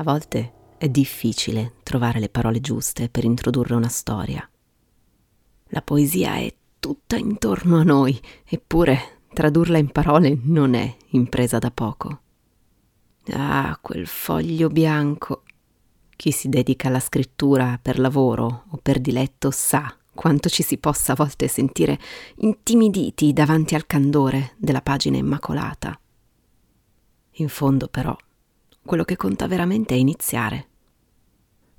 A volte è difficile trovare le parole giuste per introdurre una storia. La poesia è tutta intorno a noi, eppure tradurla in parole non è impresa da poco. Ah, quel foglio bianco. Chi si dedica alla scrittura per lavoro o per diletto sa quanto ci si possa a volte sentire intimiditi davanti al candore della pagina immacolata. In fondo, però, quello che conta veramente è iniziare.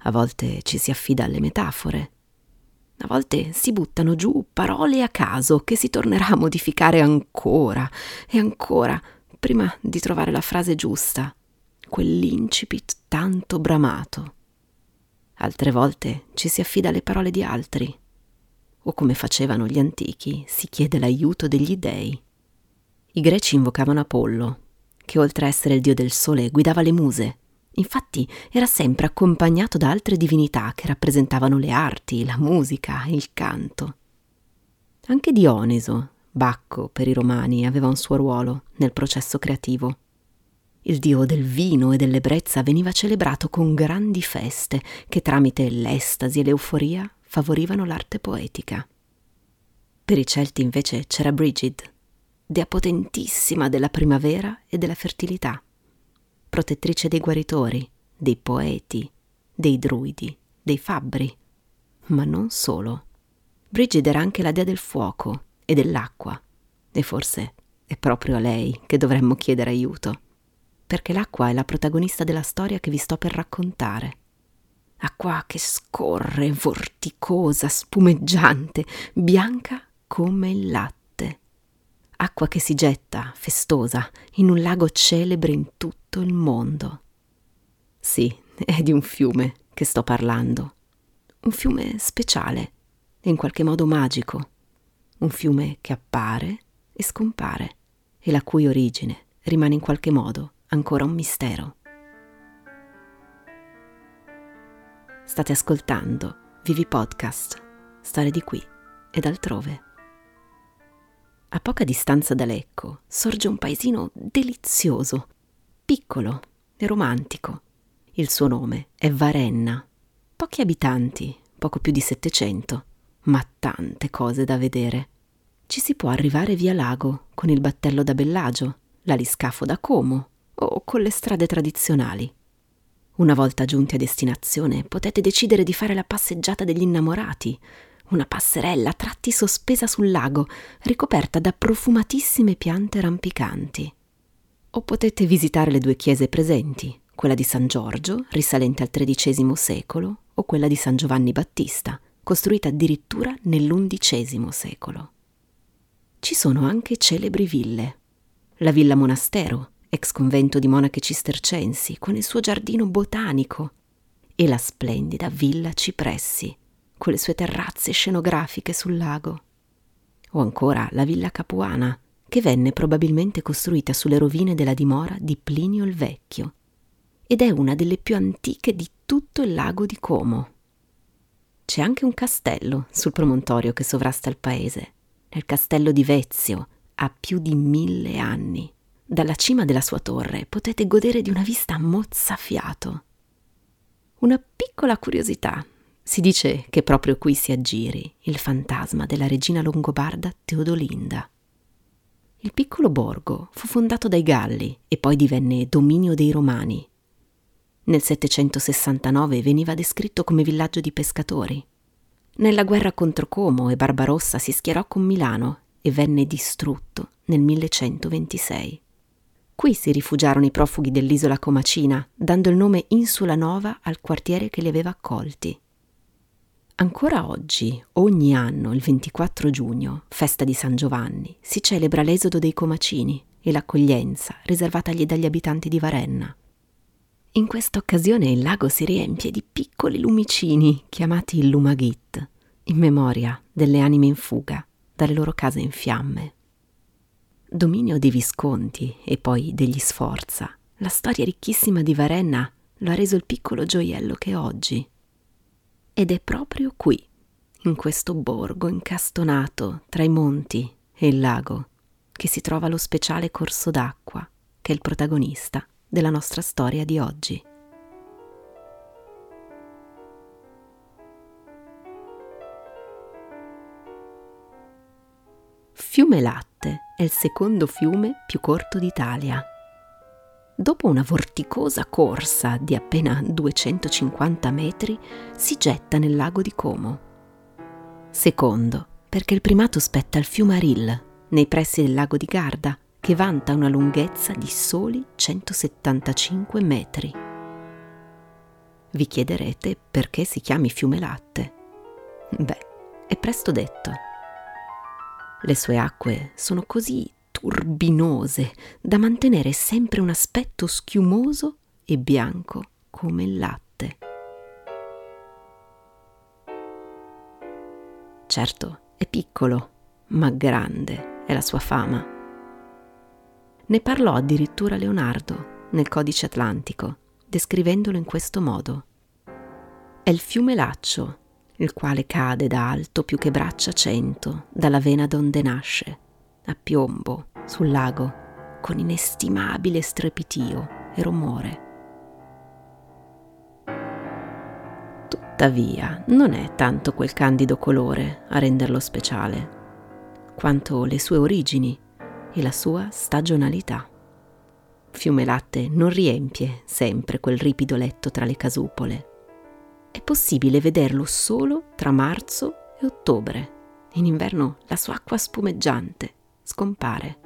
A volte ci si affida alle metafore, a volte si buttano giù parole a caso che si tornerà a modificare ancora e ancora prima di trovare la frase giusta, quell'incipit tanto bramato. Altre volte ci si affida alle parole di altri, o come facevano gli antichi, si chiede l'aiuto degli dei. I greci invocavano Apollo, che oltre a essere il dio del sole guidava le muse Infatti era sempre accompagnato da altre divinità che rappresentavano le arti, la musica, il canto. Anche Dioniso, Bacco per i romani, aveva un suo ruolo nel processo creativo. Il dio del vino e dell'ebbrezza veniva celebrato con grandi feste che tramite l'estasi e l'euforia favorivano l'arte poetica. Per i Celti invece c'era Brigid, dea potentissima della primavera e della fertilità protettrice dei guaritori, dei poeti, dei druidi, dei fabbri. Ma non solo. Brigid era anche la dea del fuoco e dell'acqua, e forse è proprio a lei che dovremmo chiedere aiuto, perché l'acqua è la protagonista della storia che vi sto per raccontare. Acqua che scorre, vorticosa, spumeggiante, bianca come il latte acqua che si getta, festosa, in un lago celebre in tutto il mondo. Sì, è di un fiume che sto parlando. Un fiume speciale e in qualche modo magico. Un fiume che appare e scompare e la cui origine rimane in qualche modo ancora un mistero. State ascoltando Vivi Podcast, storie di qui ed altrove. A poca distanza da Lecco sorge un paesino delizioso, piccolo e romantico. Il suo nome è Varenna. Pochi abitanti, poco più di 700, ma tante cose da vedere. Ci si può arrivare via lago con il battello da Bellagio, l'aliscafo da Como o con le strade tradizionali. Una volta giunti a destinazione potete decidere di fare la passeggiata degli innamorati una passerella a tratti sospesa sul lago, ricoperta da profumatissime piante rampicanti. O potete visitare le due chiese presenti, quella di San Giorgio, risalente al XIII secolo, o quella di San Giovanni Battista, costruita addirittura nell'XI secolo. Ci sono anche celebri ville. La Villa Monastero, ex convento di monache cistercensi, con il suo giardino botanico, e la splendida Villa Cipressi, con le sue terrazze scenografiche sul lago. O ancora la villa Capuana, che venne probabilmente costruita sulle rovine della dimora di Plinio il Vecchio, ed è una delle più antiche di tutto il lago di Como. C'è anche un castello sul promontorio che sovrasta il paese. Nel castello di Vezio ha più di mille anni. Dalla cima della sua torre potete godere di una vista mozzafiato. Una piccola curiosità si dice che proprio qui si aggiri il fantasma della regina longobarda Teodolinda. Il piccolo borgo fu fondato dai Galli e poi divenne dominio dei Romani. Nel 769 veniva descritto come villaggio di pescatori. Nella guerra contro Como e Barbarossa si schierò con Milano e venne distrutto nel 1126. Qui si rifugiarono i profughi dell'isola Comacina, dando il nome Insula Nova al quartiere che li aveva accolti. Ancora oggi, ogni anno, il 24 giugno, festa di San Giovanni, si celebra l'esodo dei Comacini e l'accoglienza riservatagli dagli abitanti di Varenna. In questa occasione il lago si riempie di piccoli lumicini chiamati Lumagit, in memoria delle anime in fuga dalle loro case in fiamme. Dominio dei Visconti e poi degli Sforza, la storia ricchissima di Varenna lo ha reso il piccolo gioiello che è oggi ed è proprio qui, in questo borgo incastonato tra i monti e il lago, che si trova lo speciale corso d'acqua che è il protagonista della nostra storia di oggi. Fiume Latte è il secondo fiume più corto d'Italia Dopo una vorticosa corsa di appena 250 metri, si getta nel lago di Como. Secondo, perché il primato spetta al fiume Aril, nei pressi del lago di Garda, che vanta una lunghezza di soli 175 metri. Vi chiederete perché si chiami fiume latte. Beh, è presto detto. Le sue acque sono così turbinose da mantenere sempre un aspetto schiumoso e bianco come il latte. Certo, è piccolo, ma grande è la sua fama. Ne parlò addirittura Leonardo nel Codice Atlantico, descrivendolo in questo modo. È il fiume Laccio, il quale cade da alto più che braccia cento dalla vena donde nasce, a piombo, sul lago, con inestimabile strepitio e rumore. Tuttavia, non è tanto quel candido colore a renderlo speciale, quanto le sue origini e la sua stagionalità. Fiume Latte non riempie sempre quel ripido letto tra le casupole. È possibile vederlo solo tra marzo e ottobre. In inverno la sua acqua spumeggiante scompare.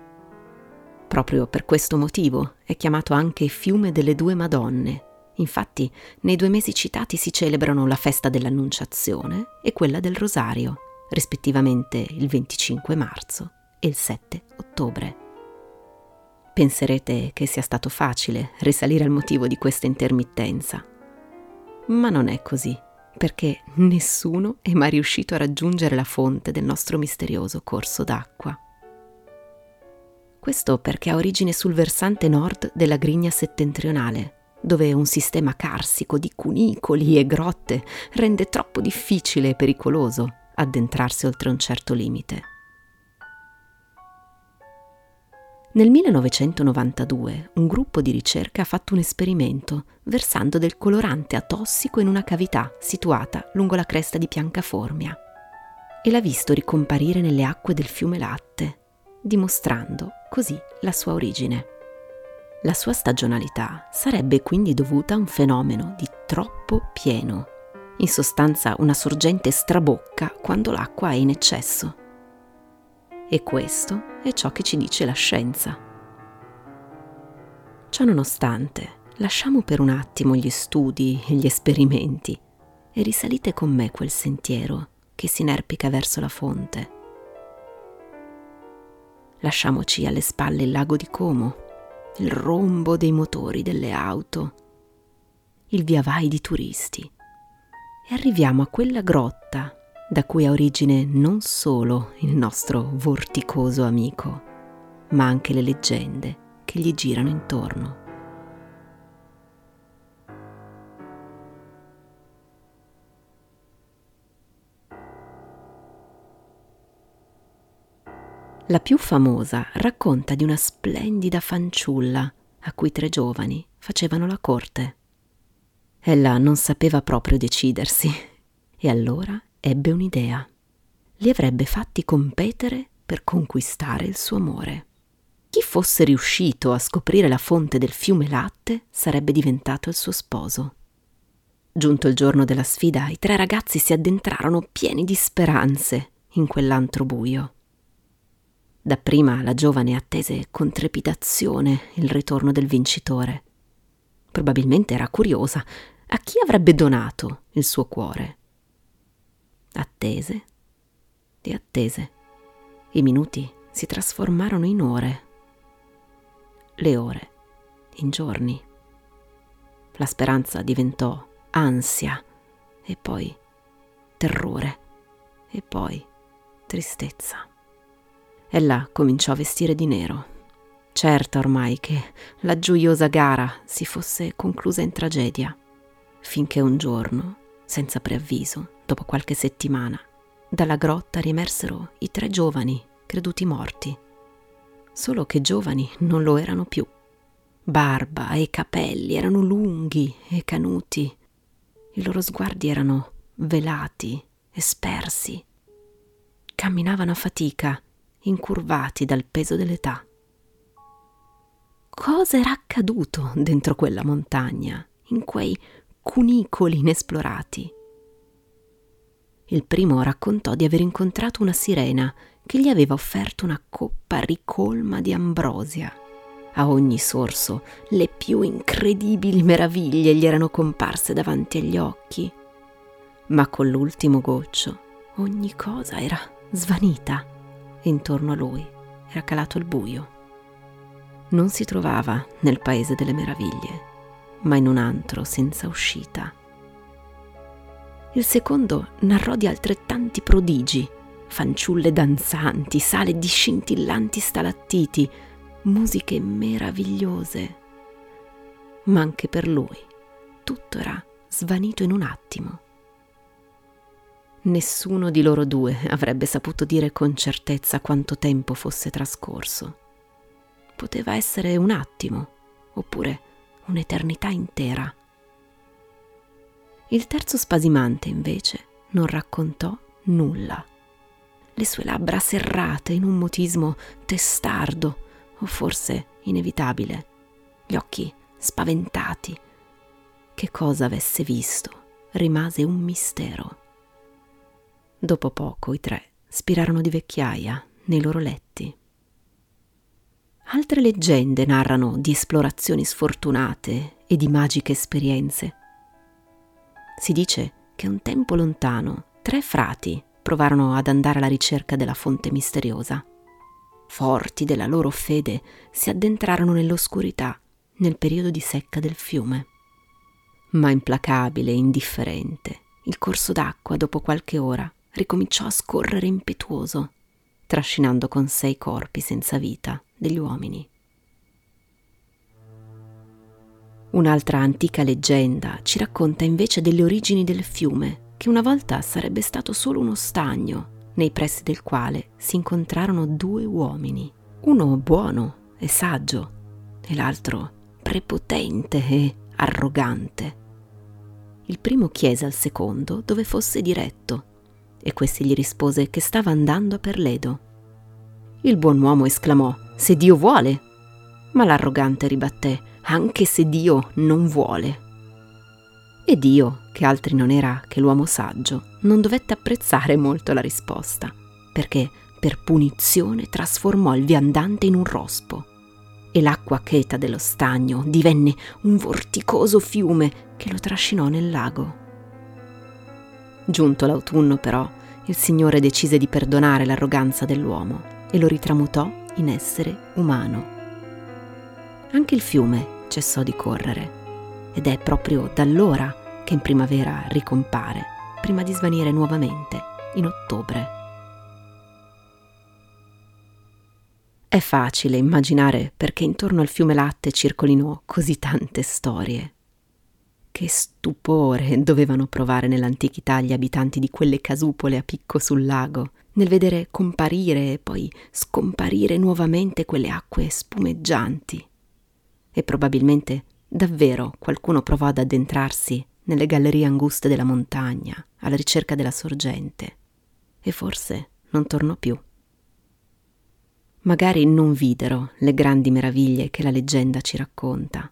Proprio per questo motivo è chiamato anche Fiume delle Due Madonne. Infatti, nei due mesi citati si celebrano la festa dell'Annunciazione e quella del Rosario, rispettivamente il 25 marzo e il 7 ottobre. Penserete che sia stato facile risalire al motivo di questa intermittenza. Ma non è così, perché nessuno è mai riuscito a raggiungere la fonte del nostro misterioso corso d'acqua. Questo perché ha origine sul versante nord della Grigna settentrionale, dove un sistema carsico di cunicoli e grotte rende troppo difficile e pericoloso addentrarsi oltre un certo limite. Nel 1992 un gruppo di ricerca ha fatto un esperimento versando del colorante atossico in una cavità situata lungo la cresta di Piancaformia e l'ha visto ricomparire nelle acque del fiume Latte, dimostrando così la sua origine. La sua stagionalità sarebbe quindi dovuta a un fenomeno di troppo pieno, in sostanza una sorgente strabocca quando l'acqua è in eccesso. E questo è ciò che ci dice la scienza. Ciononostante, lasciamo per un attimo gli studi e gli esperimenti e risalite con me quel sentiero che si inerpica verso la fonte. Lasciamoci alle spalle il lago di Como, il rombo dei motori delle auto, il via vai di turisti e arriviamo a quella grotta da cui ha origine non solo il nostro vorticoso amico, ma anche le leggende che gli girano intorno. La più famosa racconta di una splendida fanciulla a cui tre giovani facevano la corte. Ella non sapeva proprio decidersi e allora ebbe un'idea. Li avrebbe fatti competere per conquistare il suo amore. Chi fosse riuscito a scoprire la fonte del fiume latte sarebbe diventato il suo sposo. Giunto il giorno della sfida, i tre ragazzi si addentrarono pieni di speranze in quell'antro buio. Dapprima la giovane attese con trepidazione il ritorno del vincitore. Probabilmente era curiosa a chi avrebbe donato il suo cuore. Attese e attese. I minuti si trasformarono in ore, le ore in giorni. La speranza diventò ansia e poi terrore e poi tristezza. Ella cominciò a vestire di nero. Certa ormai che la gioiosa gara si fosse conclusa in tragedia, finché un giorno, senza preavviso, dopo qualche settimana, dalla grotta riemersero i tre giovani creduti morti. Solo che giovani non lo erano più. Barba e capelli erano lunghi e canuti. I loro sguardi erano velati e spersi. Camminavano a fatica, incurvati dal peso dell'età. Cosa era accaduto dentro quella montagna, in quei cunicoli inesplorati? Il primo raccontò di aver incontrato una sirena che gli aveva offerto una coppa ricolma di ambrosia. A ogni sorso le più incredibili meraviglie gli erano comparse davanti agli occhi. Ma con l'ultimo goccio ogni cosa era svanita intorno a lui era calato il buio. Non si trovava nel paese delle meraviglie, ma in un antro senza uscita il secondo narrò di altrettanti prodigi, fanciulle danzanti, sale di scintillanti stalattiti, musiche meravigliose. Ma anche per lui tutto era svanito in un attimo. Nessuno di loro due avrebbe saputo dire con certezza quanto tempo fosse trascorso. Poteva essere un attimo, oppure un'eternità intera. Il terzo spasimante, invece, non raccontò nulla. Le sue labbra serrate in un mutismo testardo, o forse inevitabile, gli occhi spaventati. Che cosa avesse visto rimase un mistero. Dopo poco i tre spirarono di vecchiaia nei loro letti. Altre leggende narrano di esplorazioni sfortunate e di magiche esperienze si dice che un tempo lontano tre frati provarono ad andare alla ricerca della fonte misteriosa. Forti della loro fede, si addentrarono nell'oscurità nel periodo di secca del fiume. Ma implacabile e indifferente, il corso d'acqua dopo qualche ora ricominciò a scorrere impetuoso, trascinando con sé i corpi senza vita degli uomini. Un'altra antica leggenda ci racconta invece delle origini del fiume, che una volta sarebbe stato solo uno stagno, nei pressi del quale si incontrarono due uomini, uno buono e saggio, e l'altro prepotente e arrogante. Il primo chiese al secondo dove fosse diretto, e questi gli rispose che stava andando per Ledo. Il buon uomo esclamò: Se Dio vuole! Ma l'arrogante ribatté: anche se Dio non vuole. E Dio, che altri non era che l'uomo saggio, non dovette apprezzare molto la risposta, perché per punizione trasformò il viandante in un rospo e l'acqua cheta dello stagno divenne un vorticoso fiume che lo trascinò nel lago. Giunto l'autunno, però, il Signore decise di perdonare l'arroganza dell'uomo e lo ritramutò in essere umano. Anche il fiume cessò di correre ed è proprio da allora che in primavera ricompare, prima di svanire nuovamente in ottobre. È facile immaginare perché intorno al fiume latte circolino così tante storie. Che stupore dovevano provare nell'antichità gli abitanti di quelle casupole a picco sul lago, nel vedere comparire e poi scomparire nuovamente quelle acque spumeggianti. E probabilmente davvero qualcuno provò ad addentrarsi nelle gallerie anguste della montagna, alla ricerca della sorgente, e forse non tornò più. Magari non videro le grandi meraviglie che la leggenda ci racconta,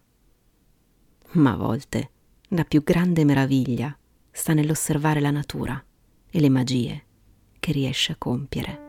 ma a volte la più grande meraviglia sta nell'osservare la natura e le magie che riesce a compiere.